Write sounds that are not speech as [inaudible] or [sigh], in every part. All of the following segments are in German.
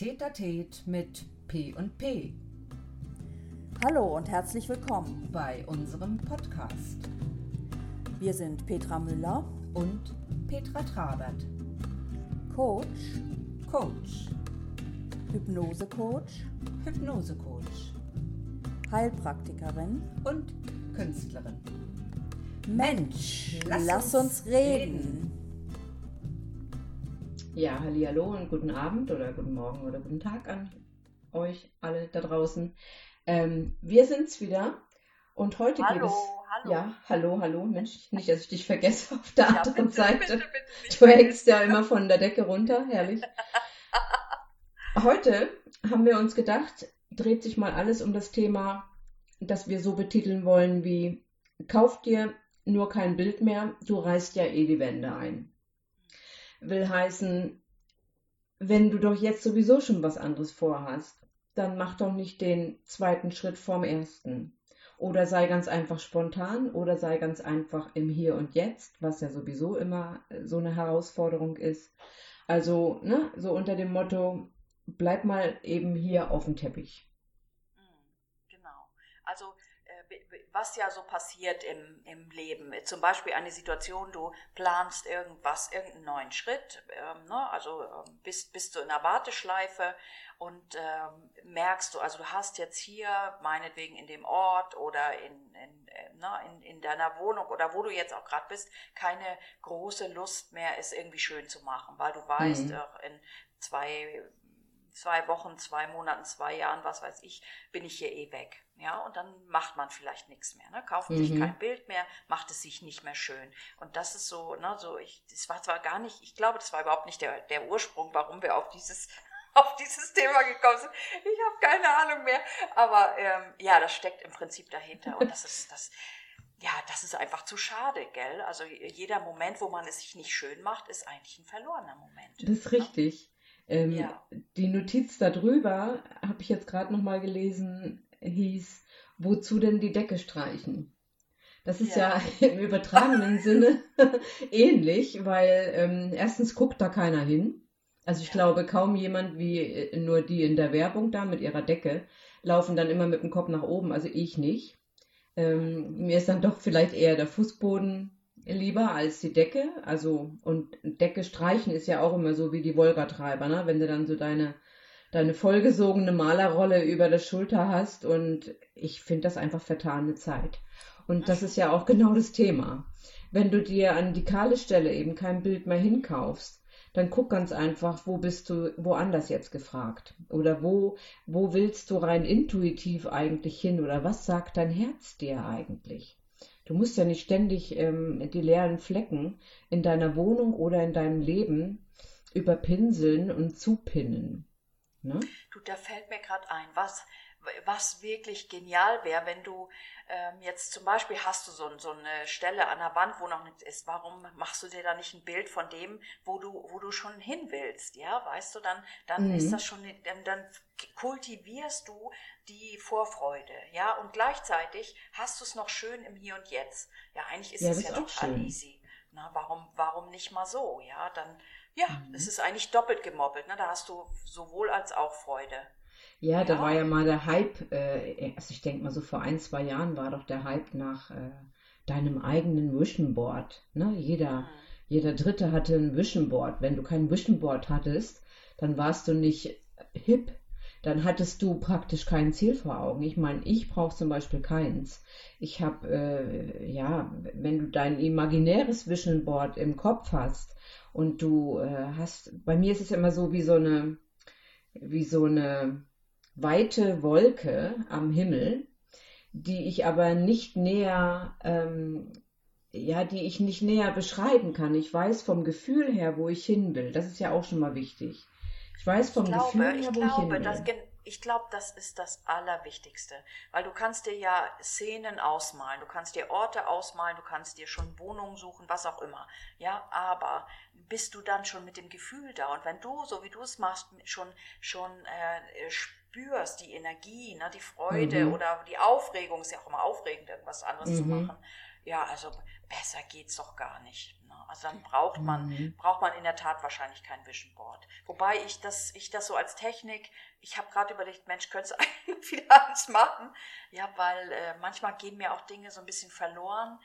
Tete mit P und P. Hallo und herzlich willkommen. bei unserem Podcast. Wir sind Petra Müller, und Petra Trabert, Coach, Coach, Hypnosecoach, Hypnosecoach. Heilpraktikerin. und Künstlerin. Mensch, lass lass, uns uns reden. Ja, hallo und guten Abend oder guten Morgen oder guten Tag an euch alle da draußen. Ähm, wir sind's wieder und heute geht Hallo, es. hallo. Ja, hallo, hallo. Mensch, nicht, dass ich dich vergesse auf der [laughs] Ja, anderen bitte, Seite. bitte, bitte Du hängst ja immer von der Decke runter, herrlich. [laughs] Heute haben wir uns gedacht, dreht sich mal alles um das Thema, das wir so betiteln wollen wie Kauf dir nur kein Bild mehr, du reißt ja eh die Wände ein. Will heißen, wenn du doch jetzt sowieso schon was anderes vorhast, dann mach doch nicht den zweiten Schritt vorm ersten. Oder sei ganz einfach spontan oder sei ganz einfach im Hier und Jetzt, was ja sowieso immer äh, so eine Herausforderung ist. Also, ne, so unter dem Motto, bleib mal eben hier auf dem Teppich. Mm, Genau. Also äh, b- b- was ja so passiert im, im Leben, zum Beispiel eine Situation, du planst irgendwas, irgendeinen neuen Schritt, ähm, ne? also ähm, bist, bist du in einer Warteschleife und ähm, merkst du, also du hast jetzt hier meinetwegen in dem Ort oder in, in, äh, ne, in, in deiner Wohnung oder wo du jetzt auch gerade bist, keine große Lust mehr, es irgendwie schön zu machen, weil du weißt, Mhm. auch in zwei zwei Wochen, zwei Monaten, zwei Jahren, was weiß ich, bin ich hier eh weg. Ja, und dann macht man vielleicht nichts mehr, ne? kauft sich Mhm. kein Bild mehr, macht es sich nicht mehr schön. Und das ist so, ne, so ich, das war zwar gar nicht, ich glaube, das war überhaupt nicht der, der Ursprung, warum wir auf dieses, [laughs] auf dieses Thema gekommen sind. Ich habe keine Ahnung mehr. Aber ähm, ja, das steckt im Prinzip dahinter. Und das ist das. Ja, das ist einfach zu schade, gell? Also jeder Moment, wo man es sich nicht schön macht, ist eigentlich ein verlorener Moment. Das ist ne? richtig. Ähm, Ja. Die Notiz darüber, habe ich jetzt gerade nochmal gelesen, hieß, wozu denn die Decke streichen? Das ist ja, Ja. [laughs] im übertragenen Sinne [laughs] ähnlich, weil ähm, erstens guckt da keiner hin. Also ich Ja. glaube, kaum jemand wie äh, nur die in der Werbung da mit ihrer Decke laufen dann immer mit dem Kopf nach oben, also ich nicht. Ähm, mir ist dann doch vielleicht eher der Fußboden lieber als die Decke. Also, und Decke streichen ist ja auch immer so wie die Wolgatreiber, ne? Wenn du dann so deine, deine vollgesogene Malerrolle über der Schulter hast und ich finde das einfach vertane Zeit. Und das ist ja auch genau das Thema. Wenn du dir an die kahle Stelle eben kein Bild mehr hinkaufst, dann guck ganz einfach, wo bist du woanders jetzt gefragt? Oder wo, wo willst du rein intuitiv eigentlich hin? Oder was sagt dein Herz dir eigentlich? Du musst ja nicht ständig ähm, die leeren Flecken in deiner Wohnung oder in deinem Leben überpinseln und zupinnen. Ne? Du, da fällt mir gerade ein, was, was wirklich genial wäre, wenn du ähm, jetzt zum Beispiel hast du so, so eine Stelle an der Wand, wo noch nichts ist. Warum machst du dir da nicht ein Bild von dem, wo du, wo du schon hin willst? Ja, weißt du, dann, dann Mhm. ist das schon, dann, dann kultivierst du die Vorfreude. Ja, und gleichzeitig hast du es noch schön im Hier und Jetzt. Ja, eigentlich ist Ja, es das ja total schön. easy. Na, warum, warum nicht mal so? Ja, dann, ja, Mhm. es ist eigentlich doppelt gemoppelt. Ne? Da hast du sowohl als auch Freude. Ja, da Ja. war ja mal der Hype, äh, also ich denke mal so vor ein, zwei Jahren war doch der Hype nach äh, deinem eigenen Vision Board. Ne? Jeder, Mhm. jeder Dritte hatte ein Vision Board. Wenn du kein Vision Board hattest, dann warst du nicht hip. Dann hattest du praktisch kein Ziel vor Augen. Ich meine, ich brauche zum Beispiel keins. Ich habe, äh, ja, wenn du dein imaginäres Vision Board im Kopf hast und du äh, hast, bei mir ist es immer so wie so eine, wie so eine weite Wolke am Himmel, die ich aber nicht näher, ähm, ja, die ich nicht näher beschreiben kann. Ich weiß vom Gefühl her, wo ich hin will. Das ist ja auch schon mal wichtig. Ich weiß vom Ich glaube, Gefühl her, ich wo ich hin glaube, will. das, gen- ich glaube, das ist das Allerwichtigste. Weil du kannst dir ja Szenen ausmalen, du kannst dir Orte ausmalen, du kannst dir schon Wohnungen suchen, was auch immer. Ja, aber bist du dann schon mit dem Gefühl da? Und wenn du, so wie du es machst, schon, schon äh, spürst, die Energie, ne, die Freude Mhm. oder die Aufregung, ist ja auch immer aufregend, irgendwas anderes zu Mhm. machen, ja, also besser geht's doch gar nicht. Ne? Also dann braucht man, Mhm. braucht man in der Tat wahrscheinlich kein Vision Board. Wobei ich das, ich das so als Technik, ich habe gerade überlegt, Mensch, könntest du [laughs] eigentlich wieder eins machen? Ja, weil äh, manchmal gehen mir auch Dinge so ein bisschen verloren.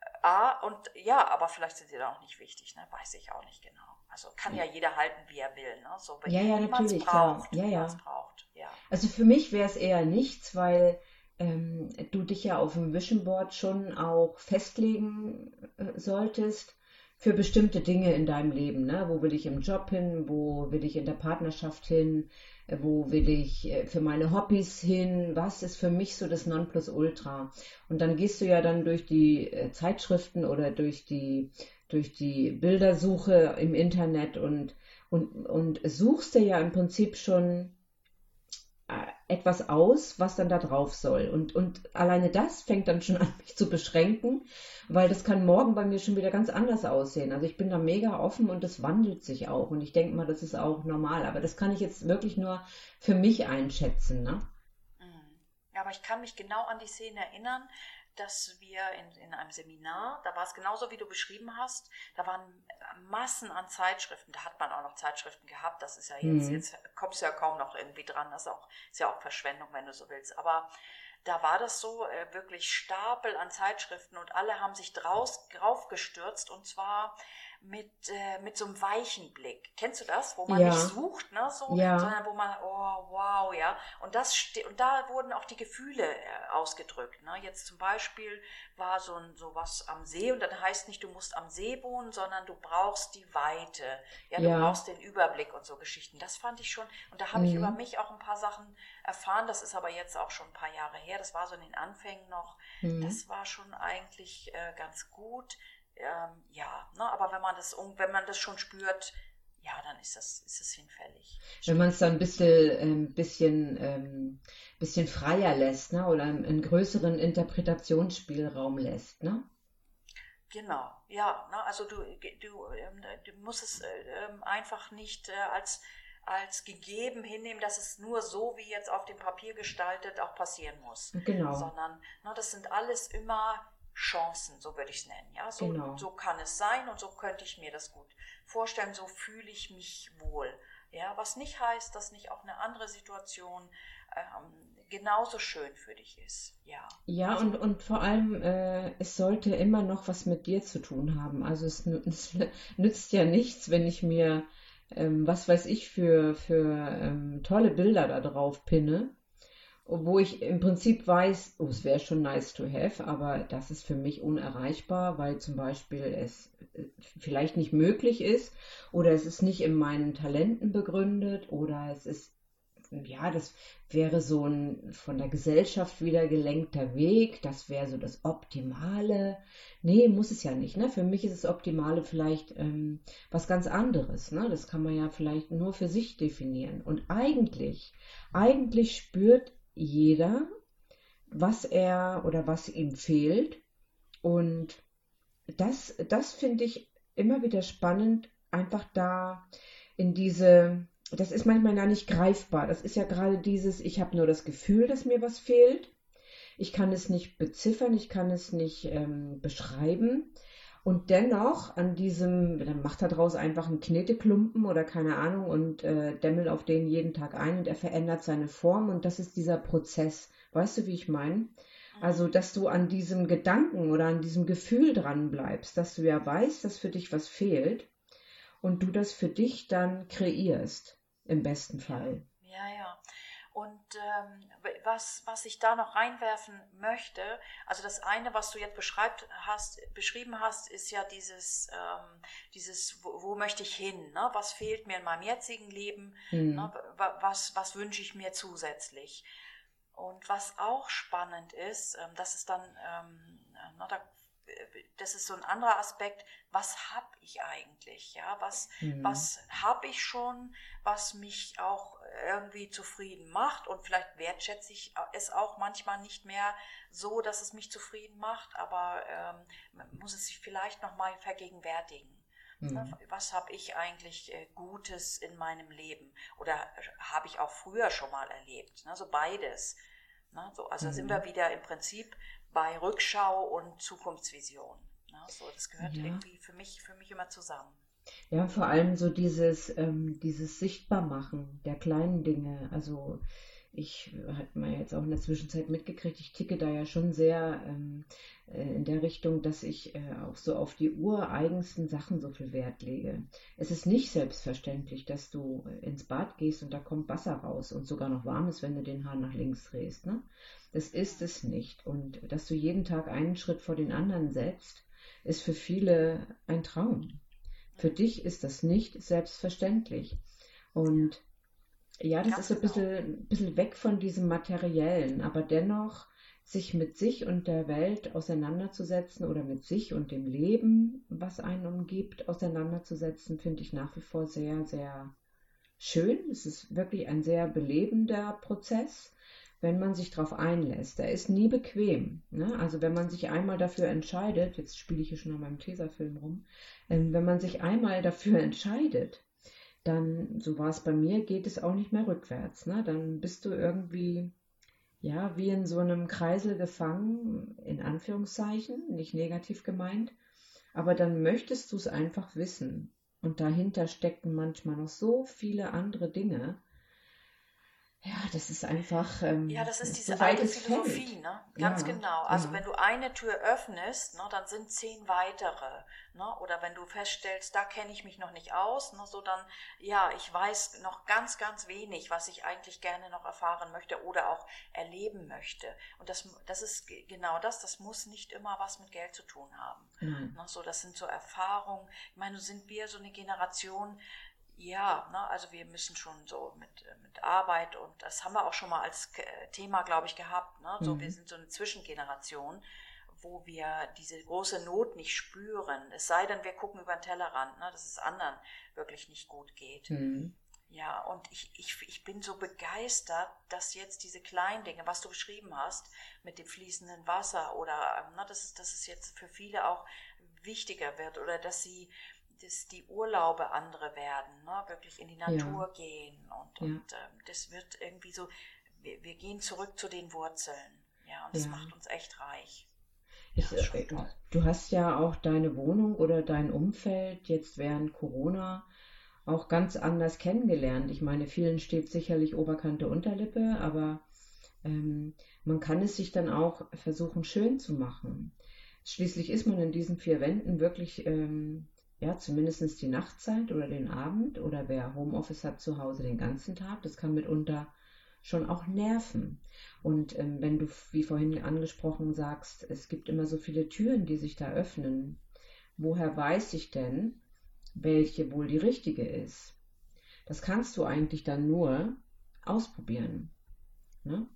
Äh, A, und ja, aber vielleicht sind sie dann auch nicht wichtig, ne? Weiß ich auch nicht genau. Also kann ja jeder halten, wie er will, ne? So, wenn Ja, ja, natürlich, klar. braucht, Ja, ja. braucht. Ja. Also für mich wäre es eher nichts, weil ähm, du dich ja auf dem Vision Board schon auch festlegen äh, solltest für bestimmte Dinge in deinem Leben. Ne? Wo will ich im Job hin? Wo will ich in der Partnerschaft hin? Äh, Wo will ich äh, für meine Hobbys hin? Was ist für mich so das Nonplusultra? Und dann gehst du ja dann durch die äh, Zeitschriften oder durch die, durch die Bildersuche im Internet und, und, und suchst dir ja im Prinzip schon etwas aus, was dann da drauf soll. Und, und alleine das fängt dann schon [laughs] an, mich zu beschränken, weil das kann morgen bei mir schon wieder ganz anders aussehen. Also ich bin da mega offen und das wandelt sich auch. Und ich denke mal, das ist auch normal. Aber das kann ich jetzt wirklich nur für mich einschätzen. Ne? Mhm. Aber ich kann mich genau an die Szene erinnern, dass wir in, in einem Seminar, da war es genauso, wie du beschrieben hast, da waren Massen an Zeitschriften, da hat man auch noch Zeitschriften gehabt, das ist ja jetzt, Mhm. jetzt kommst du ja kaum noch irgendwie dran, das ist, auch, ist ja auch Verschwendung, wenn du so willst, aber da war das so, äh, wirklich Stapel an Zeitschriften und alle haben sich draus, draufgestürzt. Und zwar mit, äh, mit so einem weichen Blick. Kennst du das? Wo man Ja. nicht sucht, ne, so, Ja. sondern wo man, oh, wow, ja. Und das und da wurden auch die Gefühle äh, ausgedrückt. Ne? Jetzt zum Beispiel war so ein sowas am See und dann heißt nicht, du musst am See wohnen, sondern du brauchst die Weite. Ja, du Ja. brauchst den Überblick und so Geschichten. Das fand ich schon, und da habe ich Mhm. über mich auch ein paar Sachen erfahren. Das ist aber jetzt auch schon ein paar Jahre her. Das war so in den Anfängen noch. Mhm. Das war schon eigentlich äh, ganz gut. Ähm, ja, ne? aber wenn man das um- wenn man das schon spürt, ja, dann ist das, ist es hinfällig. Wenn man es dann ein bisschen, ähm, bisschen, ähm, bisschen freier lässt, ne? oder einen, größeren Interpretationsspielraum lässt. Ne? Genau, ja, ne, also du, du, ähm, du musst es äh, einfach nicht äh, als, als gegeben hinnehmen, dass es nur so wie jetzt auf dem Papier gestaltet auch passieren muss, Genau. sondern ne, das sind alles immer Chancen, so würde ich es nennen. Ja, so, Genau. so kann es sein und so könnte ich mir das gut vorstellen, so fühle ich mich wohl. Ja, was nicht heißt, dass nicht auch eine andere Situation ähm, genauso schön für dich ist. Ja. Ja, Also- und, und vor allem, äh, es sollte immer noch was mit dir zu tun haben. Also es, [laughs] es nützt ja nichts, wenn ich mir, ähm, was weiß ich, für, für ähm, tolle Bilder da drauf pinne, wo ich im Prinzip weiß, oh, es wäre schon nice to have, aber das ist für mich unerreichbar, weil zum Beispiel es äh, vielleicht nicht möglich ist oder es ist nicht in meinen Talenten begründet oder es ist ja, das wäre so ein von der Gesellschaft wieder gelenkter Weg. Das wäre so das Optimale. Nee, muss es ja nicht. Ne? Für mich ist das Optimale vielleicht ähm, was ganz anderes. Ne? Das kann man ja vielleicht nur für sich definieren. Und eigentlich, eigentlich spürt jeder, was er oder was ihm fehlt. Und das, das finde ich immer wieder spannend, einfach da in diese, das ist manchmal gar nicht greifbar. Das ist ja gerade dieses, ich habe nur das Gefühl, dass mir was fehlt. Ich kann es nicht beziffern, ich kann es nicht ähm, beschreiben. Und dennoch an diesem, dann macht er daraus einfach einen Kneteklumpen oder keine Ahnung und äh, dämmelt auf den jeden Tag ein und er verändert seine Form und das ist dieser Prozess. Weißt du, wie ich meine? Also, dass du an diesem Gedanken oder an diesem Gefühl dran bleibst, dass du ja weißt, dass für dich was fehlt und du das für dich dann kreierst, im besten Fall. Ja, ja. Und ähm, was, was ich da noch reinwerfen möchte, also das eine, was du jetzt beschreibt hast, beschrieben hast, ist ja dieses, ähm, dieses wo, wo möchte ich hin? Ne? Was fehlt mir in meinem jetzigen Leben? Hm. Ne? Wa- Was, was wünsche ich mir zusätzlich? Und was auch spannend ist, ähm, das ist dann, ähm, na, da, das ist so ein anderer Aspekt, was habe ich eigentlich? Ja, was, Hm. was habe ich schon, was mich auch irgendwie zufrieden macht und vielleicht wertschätze ich es auch manchmal nicht mehr so, dass es mich zufrieden macht, aber ähm, muss es sich vielleicht nochmal vergegenwärtigen. Hm. Ne, Was habe ich eigentlich äh, Gutes in meinem Leben? Oder habe ich auch früher schon mal erlebt? Ne? So beides. Ne? So, also da sind Mhm. wir wieder im Prinzip bei Rückschau und Zukunftsvision. Ne? So, das gehört Ja. irgendwie für mich, für mich immer zusammen. Ja, vor allem so dieses, ähm, dieses Sichtbarmachen der kleinen Dinge. Also ich hat man jetzt auch in der Zwischenzeit mitgekriegt, ich ticke da ja schon sehr ähm, äh, in der Richtung, dass ich äh, auch so auf die ureigensten Sachen so viel Wert lege. Es ist nicht selbstverständlich, dass du ins Bad gehst und da kommt Wasser raus und sogar noch warm ist, wenn du den Hahn nach links drehst. Ne? Das ist es nicht. Und dass du jeden Tag einen Schritt vor den anderen setzt, ist für viele ein Traum. Für dich ist das nicht selbstverständlich. Und ja, das Ganz ist so ein genau. bisschen, bisschen weg von diesem Materiellen, aber dennoch sich mit sich und der Welt auseinanderzusetzen oder mit sich und dem Leben, was einen umgibt, auseinanderzusetzen, finde ich nach wie vor sehr, sehr schön. Es ist wirklich ein sehr belebender Prozess, wenn man sich darauf einlässt. Er ist nie bequem. Ne? Also wenn man sich einmal dafür entscheidet, jetzt spiele ich hier schon an meinem Tesafilm rum, ähm, wenn man sich einmal dafür [laughs] entscheidet, dann, so war es bei mir, geht es auch nicht mehr rückwärts. Ne? Dann bist du irgendwie, ja, wie in so einem Kreisel gefangen, in Anführungszeichen, nicht negativ gemeint, aber dann möchtest du es einfach wissen. Und dahinter stecken manchmal noch so viele andere Dinge. Ja, das ist einfach. Ähm, Ja, das ist diese so alte Philosophie, fällt. ne? Ganz Ja, genau. Also ja. wenn du eine Tür öffnest, ne, dann sind zehn weitere. Ne? Oder wenn du feststellst, da kenne ich mich noch nicht aus, ne, so dann, ja, ich weiß noch ganz, ganz wenig, was ich eigentlich gerne noch erfahren möchte oder auch erleben möchte. Und das, das ist ge- genau das, das muss nicht immer was mit Geld zu tun haben. Nein. Ne, so, das sind so Erfahrungen. Ich meine, sind wir so eine Generation, ja, ne, also wir müssen schon so mit, äh, mit Arbeit und das haben wir auch schon mal als äh, Thema, glaube ich, gehabt. Ne? So, Mhm. wir sind so eine Zwischengeneration, wo wir diese große Not nicht spüren. Es sei denn, wir gucken über den Tellerrand, ne, dass es anderen wirklich nicht gut geht. Hm. Ja, und ich, ich, ich bin so begeistert, dass jetzt diese kleinen Dinge, was du beschrieben hast, mit dem fließenden Wasser oder ähm, ne, dass, es, dass es jetzt für viele auch wichtiger wird oder dass sie dass die Urlaube andere werden, ne, wirklich in die Natur gehen und, Ja. und ähm, das wird irgendwie so, wir, wir gehen zurück zu den Wurzeln. Ja, und das Ja. macht uns echt reich. Ich, Ja, schon äh, du hast ja auch deine Wohnung oder dein Umfeld jetzt während Corona auch ganz anders kennengelernt. Ich meine, vielen steht sicherlich Oberkante Unterlippe, aber ähm, man kann es sich dann auch versuchen schön zu machen. Schließlich ist man in diesen vier Wänden wirklich, ähm, ja, zumindest die Nachtzeit oder den Abend oder wer Homeoffice hat zu Hause den ganzen Tag. Das kann mitunter schon auch nerven. Und ähm, wenn du, wie vorhin angesprochen, sagst, es gibt immer so viele Türen, die sich da öffnen, woher weiß ich denn, welche wohl die richtige ist? Das kannst du eigentlich dann nur ausprobieren. Ne?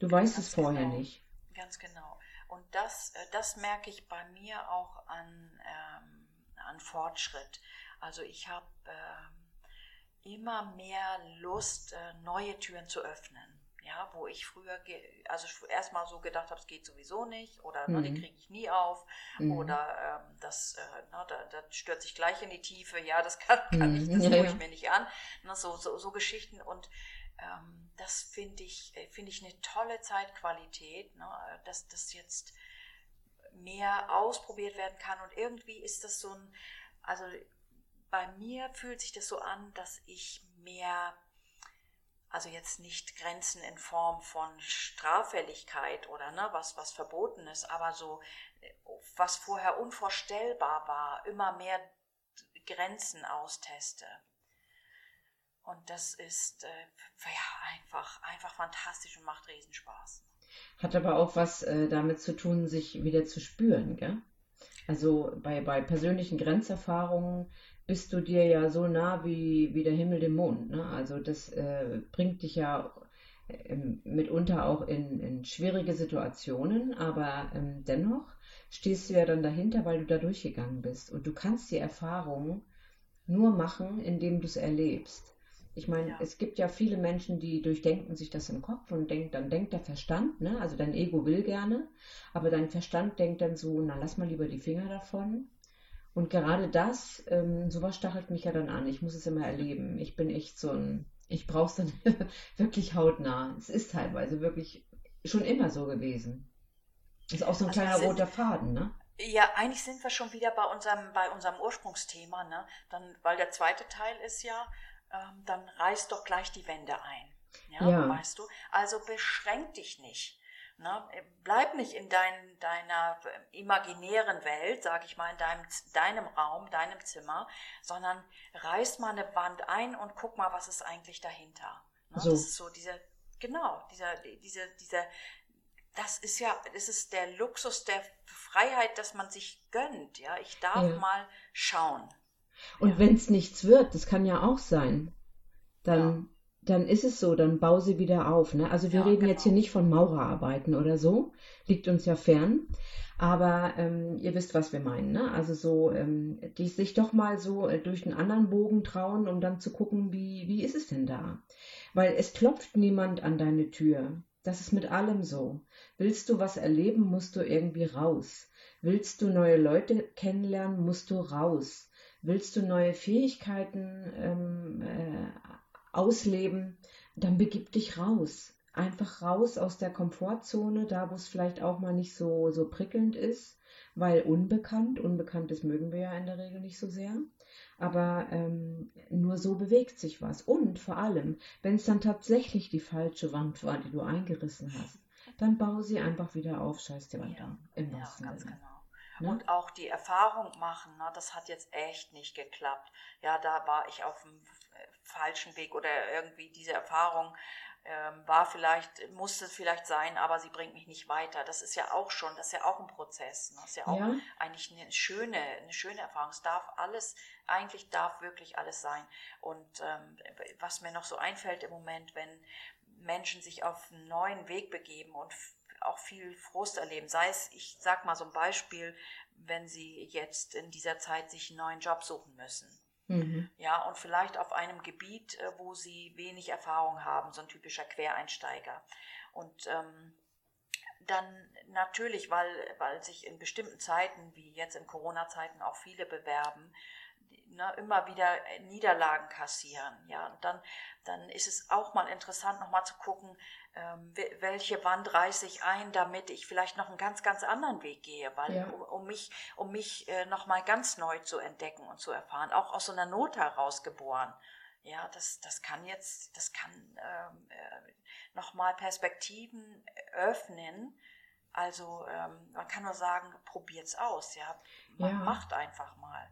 Du weißt Ganz es vorher genau. nicht. Ganz genau. Und das, äh, das merke ich bei mir auch an, ähm, an Fortschritt. Also ich habe ähm, immer mehr Lust, äh, neue Türen zu öffnen. Ja, wo ich früher, also erstmal so gedacht habe, es geht sowieso nicht oder ne, den Mhm. kriege ich nie auf Mhm. oder ähm, das, äh, ne, da, da stürzt sich gleich in die Tiefe, ja, das kann, [laughs] kann ich, Mhm, das ja, tue ja. ich mir nicht an. Ne, so, so, so Geschichten und ähm, das finde ich, äh, finde ich eine tolle Zeitqualität, ne, äh, dass das jetzt mehr ausprobiert werden kann und irgendwie ist das so ein, also bei mir fühlt sich das so an, dass ich mehr, also jetzt nicht Grenzen in Form von Straffälligkeit oder ne, was, was verboten ist, aber so, was vorher unvorstellbar war, immer mehr Grenzen austeste. Und das ist äh, ja, einfach, einfach fantastisch und macht Riesenspaß. Hat aber auch was äh, damit zu tun, sich wieder zu spüren, gell? Also bei, bei persönlichen Grenzerfahrungen bist du dir ja so nah wie, wie der Himmel dem Mond. Ne? Also das äh, bringt dich ja ähm, mitunter auch in, in schwierige Situationen, aber ähm, dennoch stehst du ja dann dahinter, weil du da durchgegangen bist. Und du kannst die Erfahrung nur machen, indem du es erlebst. Ich meine, Ja. es gibt ja viele Menschen, die durchdenken sich das im Kopf und denkt, dann denkt der Verstand, ne? Also dein Ego will gerne, aber dein Verstand denkt dann so, na lass mal lieber die Finger davon. Und gerade das, ähm, sowas stachelt mich ja dann an. Ich muss es immer erleben. Ich bin echt so ein, ich brauche es dann [laughs] wirklich hautnah. Es ist teilweise wirklich schon immer so gewesen. Das ist auch so ein Also kleiner roter Faden, ne? Ja, eigentlich sind wir schon wieder bei unserem, bei unserem Ursprungsthema, ne? Dann, weil der zweite Teil ist ja, ähm, dann reiß doch gleich die Wände ein. Ja, Ja. weißt du? Also beschränk dich nicht. Ne? Bleib nicht in dein, deiner äh, imaginären Welt, sag ich mal, in deinem, deinem Raum, deinem Zimmer, sondern reiß mal eine Wand ein und guck mal, was ist eigentlich dahinter. Ne? So. Das ist so diese, genau, dieser, diese, dieser, das ist ja, das ist der Luxus der Freiheit, dass man sich gönnt. Ja, ich darf Ja. mal schauen. Und Ja. wenn es nichts wird, das kann ja auch sein, dann, dann ist es so, dann bau sie wieder auf. Ne? Also wir Ja, reden jetzt hier genau. nicht von Maurerarbeiten oder so, liegt uns ja fern. Aber ähm, ihr wisst, was wir meinen. Ne? Also so, ähm, die sich doch mal so äh, durch einen anderen Bogen trauen, um dann zu gucken, wie, wie ist es denn da? Weil es klopft niemand an deine Tür. Das ist mit allem so. Willst du was erleben, musst du irgendwie raus. Willst du neue Leute kennenlernen, musst du raus. Willst du neue Fähigkeiten ähm, äh, ausleben, dann begib dich raus. Einfach raus aus der Komfortzone, da wo es vielleicht auch mal nicht so, so prickelnd ist, weil unbekannt, Unbekanntes mögen wir ja in der Regel nicht so sehr. Aber ähm, nur so bewegt sich was. Und vor allem, wenn es dann tatsächlich die falsche Wand war, die du eingerissen hast, dann bau sie einfach wieder auf, scheiß die Wand Ja, an. Im Ja, ganz Sinne. genau. Ne? Und auch die Erfahrung machen, ne, das hat jetzt echt nicht geklappt. Ja, da war ich auf dem äh, falschen Weg oder irgendwie diese Erfahrung ähm, war vielleicht, musste vielleicht sein, aber sie bringt mich nicht weiter. Das ist ja auch schon, das ist ja auch ein Prozess. Ne? Das ist ja auch Ja. eigentlich eine schöne, eine schöne Erfahrung. Es darf alles, eigentlich darf wirklich alles sein. Und ähm, was mir noch so einfällt im Moment, wenn Menschen sich auf einen neuen Weg begeben und auch viel Frust erleben, sei es, ich sag mal so ein Beispiel, wenn sie jetzt in dieser Zeit sich einen neuen Job suchen müssen. Mhm. Ja, und vielleicht auf einem Gebiet, äh, wo sie wenig Erfahrung haben, so ein typischer Quereinsteiger. Und ähm, dann natürlich, weil, weil sich in bestimmten Zeiten, wie jetzt in Corona-Zeiten, auch viele bewerben, ne, immer wieder Niederlagen kassieren. Ja, und dann, dann ist es auch mal interessant, nochmal zu gucken, ähm, we- welche Wand reiße ich ein, damit ich vielleicht noch einen ganz, ganz anderen Weg gehe, weil Ja. um, um mich, um mich äh, nochmal ganz neu zu entdecken und zu erfahren, auch aus so einer Not heraus geboren. Ja, das, das kann jetzt, das kann ähm, äh, nochmal Perspektiven öffnen. Also ähm, man kann nur sagen, probiert's aus, ja. Man Ja. macht einfach mal.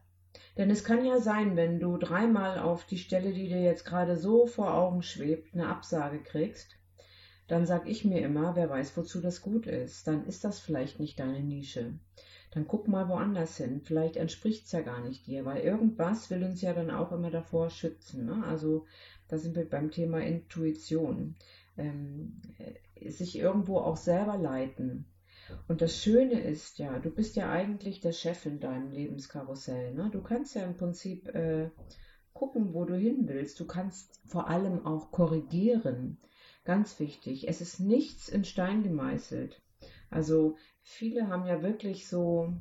Denn es kann ja sein, wenn du dreimal auf die Stelle, die dir jetzt gerade so vor Augen schwebt, eine Absage kriegst, dann sag ich mir immer, wer weiß, wozu das gut ist. Dann ist das vielleicht nicht deine Nische. Dann guck mal woanders hin. Vielleicht entspricht es ja gar nicht dir, weil irgendwas will uns ja dann auch immer davor schützen. Ne? Also da sind wir beim Thema Intuition. Ähm, äh, sich irgendwo auch selber leiten. Und das Schöne ist ja, du bist ja eigentlich der Chef in deinem Lebenskarussell. Ne? Du kannst ja im Prinzip äh, gucken, wo du hin willst. Du kannst vor allem auch korrigieren. Ganz wichtig. Es ist nichts in Stein gemeißelt. Also viele haben ja wirklich so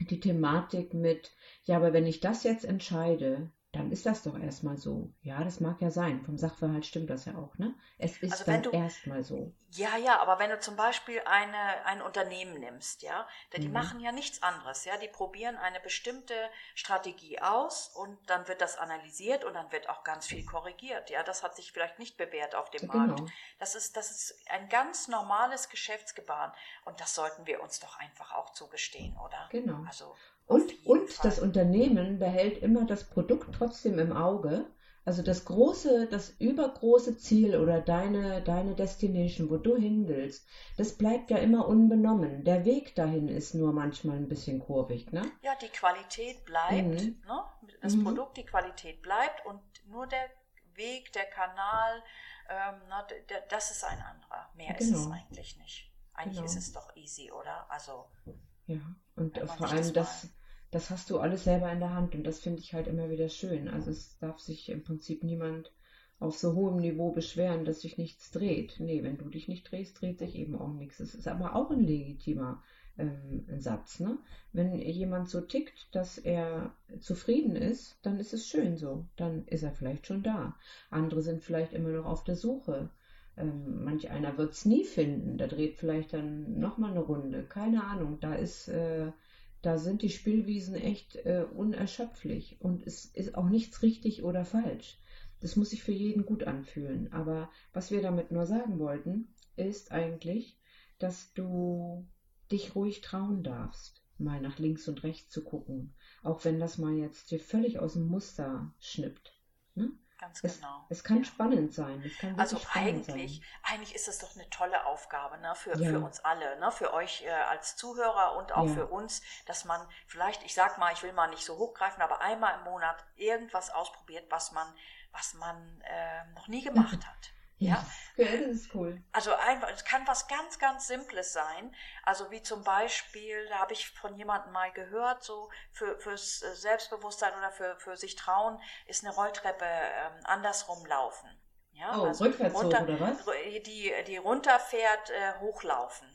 die Thematik mit, ja, aber wenn ich das jetzt entscheide, dann ist das doch erstmal so. Ja, das mag ja sein. Vom Sachverhalt stimmt das ja auch, ne? Es ist Also wenn dann erstmal so. Ja, ja, aber wenn du zum Beispiel eine, ein Unternehmen nimmst, ja, denn die Mhm. machen ja nichts anderes, ja, die probieren eine bestimmte Strategie aus und dann wird das analysiert und dann wird auch ganz viel korrigiert, ja, das hat sich vielleicht nicht bewährt auf dem Markt. Genau. Das ist, das ist ein ganz normales Geschäftsgebaren und das sollten wir uns doch einfach auch zugestehen, oder? Genau. Also, Und, und Fall. das Unternehmen behält immer das Produkt trotzdem im Auge. Also das große, das übergroße Ziel oder deine, deine Destination, wo du hin willst, das bleibt ja immer unbenommen. Der Weg dahin ist nur manchmal ein bisschen kurvig, ne? Ja, die Qualität bleibt, Mhm. ne? das Mhm. Produkt, die Qualität bleibt und nur der Weg, der Kanal, ähm, na, d- das ist ein anderer. Mehr ist es Genau. eigentlich nicht. Eigentlich Genau. ist es doch easy, oder? Also, Ja, und vor sich das allem das, das hast du alles selber in der Hand und das finde ich halt immer wieder schön. Also es darf sich im Prinzip niemand auf so hohem Niveau beschweren, dass sich nichts dreht. Nee, wenn du dich nicht drehst, dreht sich eben auch nichts. Das ist aber auch ein legitimer ähm, Satz. Ne? Wenn jemand so tickt, dass er zufrieden ist, dann ist es schön so. Dann ist er vielleicht schon da. Andere sind vielleicht immer noch auf der Suche. Ähm, manch einer wird es nie finden. Der dreht vielleicht dann nochmal eine Runde. Keine Ahnung. Da ist, äh, da sind die Spielwiesen echt äh, unerschöpflich und es ist auch nichts richtig oder falsch. Das muss sich für jeden gut anfühlen. Aber was wir damit nur sagen wollten, ist eigentlich, dass du dich ruhig trauen darfst, mal nach links und rechts zu gucken, auch wenn das mal jetzt dir völlig aus dem Muster schnippt. Ne? Ganz Es, genau. es kann Ja. spannend sein. Es kann Also eigentlich, sein. eigentlich ist es doch eine tolle Aufgabe ne, für, Ja. für uns alle, ne, für euch äh, als Zuhörer und auch Ja. für uns, dass man vielleicht, ich sag mal, ich will mal nicht so hochgreifen, aber einmal im Monat irgendwas ausprobiert, was man, was man äh, noch nie gemacht [laughs] hat. Ja, ja, das ist cool. also einfach, es kann was ganz, ganz Simples sein. Also wie zum Beispiel, da habe ich von jemandem mal gehört, so für, fürs äh, Selbstbewusstsein oder für, für sich trauen, ist eine Rolltreppe ähm, andersrum laufen. Ja, Oh, rückwärts hoch, oder was? ru- Die, die runterfährt, äh, hochlaufen.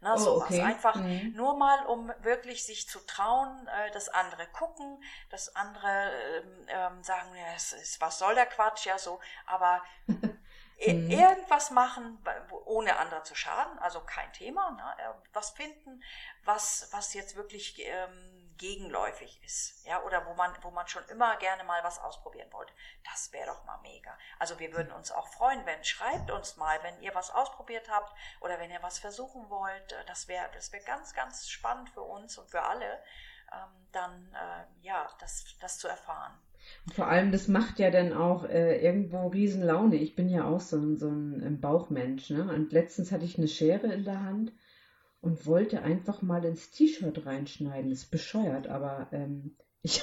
Na, Oh, sowas. okay. Einfach Mhm. nur mal, um wirklich sich zu trauen, äh, das andere gucken, das andere ähm, ähm, sagen, ja, es ist, was soll der Quatsch, ja so, aber [laughs] Mhm. irgendwas machen, ohne andere zu schaden, also kein Thema, ne? äh, was finden, was, was jetzt wirklich ähm, gegenläufig ist, ja, oder wo man, wo man schon immer gerne mal was ausprobieren wollte. Das wäre doch mal mega. Also wir würden uns auch freuen, wenn, schreibt uns mal, wenn ihr was ausprobiert habt oder wenn ihr was versuchen wollt. Äh, Das wäre, das wäre ganz, ganz spannend für uns und für alle, ähm, dann, äh, ja, das, das zu erfahren. Und vor allem, das macht ja dann auch äh, irgendwo riesen Laune. Ich bin ja auch so ein, so ein Bauchmensch, ne? Und letztens hatte ich eine Schere in der Hand und wollte einfach mal ins T-Shirt reinschneiden. ist bescheuert, aber ähm, [laughs] ich,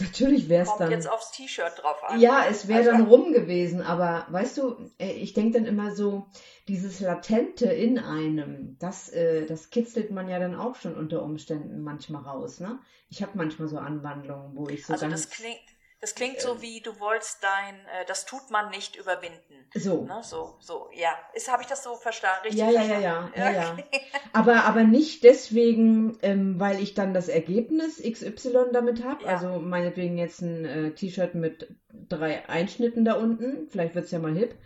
natürlich wäre es Kommt dann. jetzt aufs T-Shirt drauf an. Ja, es wäre Also- dann rum gewesen, aber weißt du, äh, ich denke dann immer so, dieses Latente in einem, das, äh, das kitzelt man ja dann auch schon unter Umständen manchmal raus, ne? Ich habe manchmal so Anwandlungen, wo ich so Also ganz das klingt, das klingt so wie du wolltest dein, äh, das tut man nicht überwinden. so. Ne? So, so, ja. Ist, habe ich das so verstanden? Richtig Ja, ja, ja, verstanden? ja, ja, ja. Okay. [laughs] Aber, aber nicht deswegen, ähm, weil ich dann das Ergebnis XY damit habe. Ja. Also meinetwegen jetzt ein äh, T-Shirt mit drei Einschnitten da unten, vielleicht wird's ja mal hip,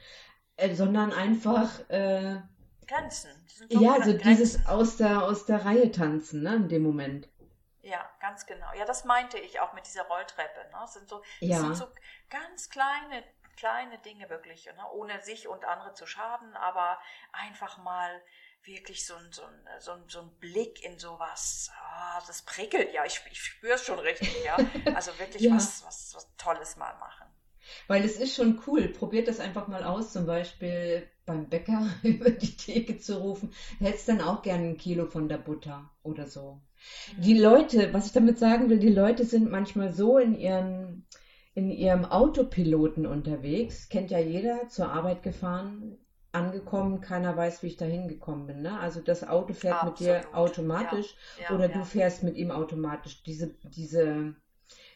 äh, sondern einfach, äh, Grenzen. Ja, Gren- so dieses Grenzen. aus der, aus der Reihe tanzen, ne, in dem Moment. Ja, ganz genau. Ja, das meinte ich auch mit dieser Rolltreppe. Ne? Das sind so, das Ja. sind so ganz kleine, kleine Dinge wirklich, ne? ohne sich und andere zu schaden, aber einfach mal wirklich so ein, so ein, so ein, so ein Blick in sowas. Ah, das prickelt ja, ich, ich spüre es schon richtig, ja. [laughs] Also wirklich Ja. was, was, was Tolles mal machen. Weil es ist schon cool. Probiert das einfach mal aus, zum Beispiel beim Bäcker [laughs] über die Theke zu rufen. Hättest dann auch gerne ein Kilo von der Butter oder so. Die Leute, was ich damit sagen will, die Leute sind manchmal so in ihren, in ihrem Autopiloten unterwegs. Kennt ja jeder, zur Arbeit gefahren, angekommen, keiner weiß, wie ich da hingekommen bin. Ne? Also das Auto fährt mit dir Absolut, automatisch Ja, oder ja. du fährst mit ihm automatisch. Diese, diese,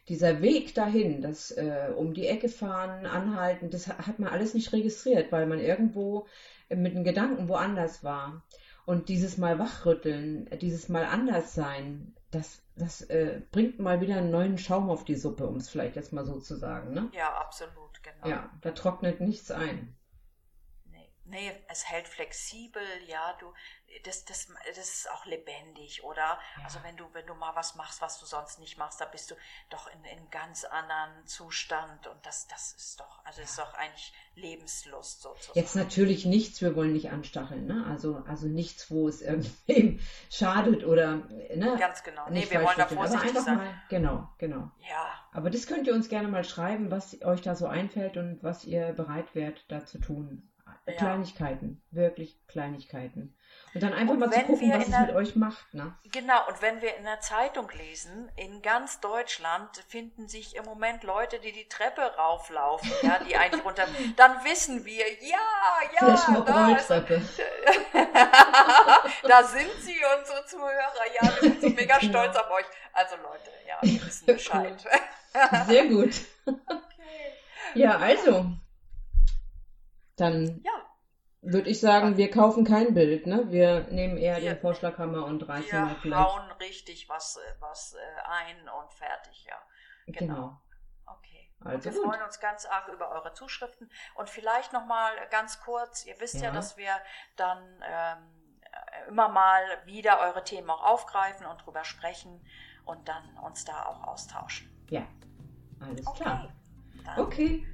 dieser Weg dahin, das äh, um die Ecke fahren, anhalten, das ha- hat man alles nicht registriert, weil man irgendwo mit den Gedanken woanders war. Und dieses Mal wachrütteln, äh, dieses Mal anders sein, das, das äh, bringt mal wieder einen neuen Schaum auf die Suppe, um es vielleicht jetzt mal so zu sagen. Ne? Ja, absolut, genau. Ja, da trocknet nichts ein. Nee, nee, es hält flexibel, ja, du, das, das, das ist auch lebendig, oder? Also wenn du, wenn du mal was machst, was du sonst nicht machst, da bist du doch in, in einem ganz anderen Zustand und das, das ist doch, also ist doch eigentlich Lebenslust sozusagen. Jetzt natürlich nichts, wir wollen nicht anstacheln, ne? Also, also nichts, wo es irgendwem [laughs] schadet oder ne? Ganz genau. Nee, wir wollen da vorsichtig sein. mal, genau, genau. Ja, Aber das könnt ihr uns gerne mal schreiben, was euch da so einfällt und was ihr bereit wärt, da zu tun. Ja. Kleinigkeiten, wirklich Kleinigkeiten. Und dann einfach Und mal zu gucken, was es mit euch macht, ne? Genau, und wenn wir in der Zeitung lesen, in ganz Deutschland finden sich im Moment Leute, die die Treppe rauflaufen, ja, die eigentlich runter, [laughs] dann wissen wir, ja, ja, da, ist, [laughs] da sind sie, unsere Zuhörer, ja, wir sind so [laughs] mega Genau. stolz auf euch. Also Leute, ja, wir wissen Bescheid. Sehr gut. Okay. Ja, also. Dann Ja, würde ich sagen, wir kaufen kein Bild, ne? Wir nehmen eher Wir- den Vorschlaghammer und reißen wir vielleicht. hauen richtig was, was äh, ein und fertig, ja. Genau. Genau. Okay. Also wir gut. freuen uns ganz arg über eure Zuschriften. Und vielleicht nochmal ganz kurz, ihr wisst ja, Ja. dass wir dann ähm, äh, immer mal wieder eure Themen auch aufgreifen und drüber sprechen und dann uns da auch austauschen. Ja, alles Okay. klar. Dann Okay.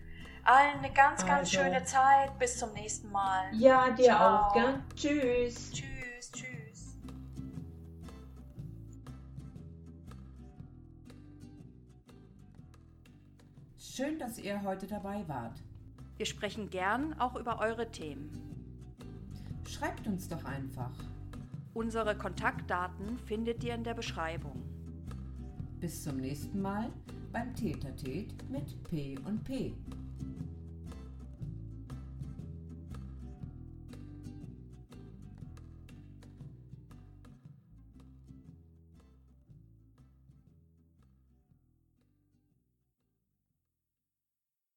Allen eine ganz, ganz Also. schöne Zeit. Bis zum nächsten Mal. Ja, dir Ciao. auch, gell? Tschüss. Tschüss, tschüss. Schön, dass ihr heute dabei wart. Wir sprechen gern auch über eure Themen. Schreibt uns doch einfach. Unsere Kontaktdaten findet ihr in der Beschreibung. Bis zum nächsten Mal beim Tätertät mit P und P.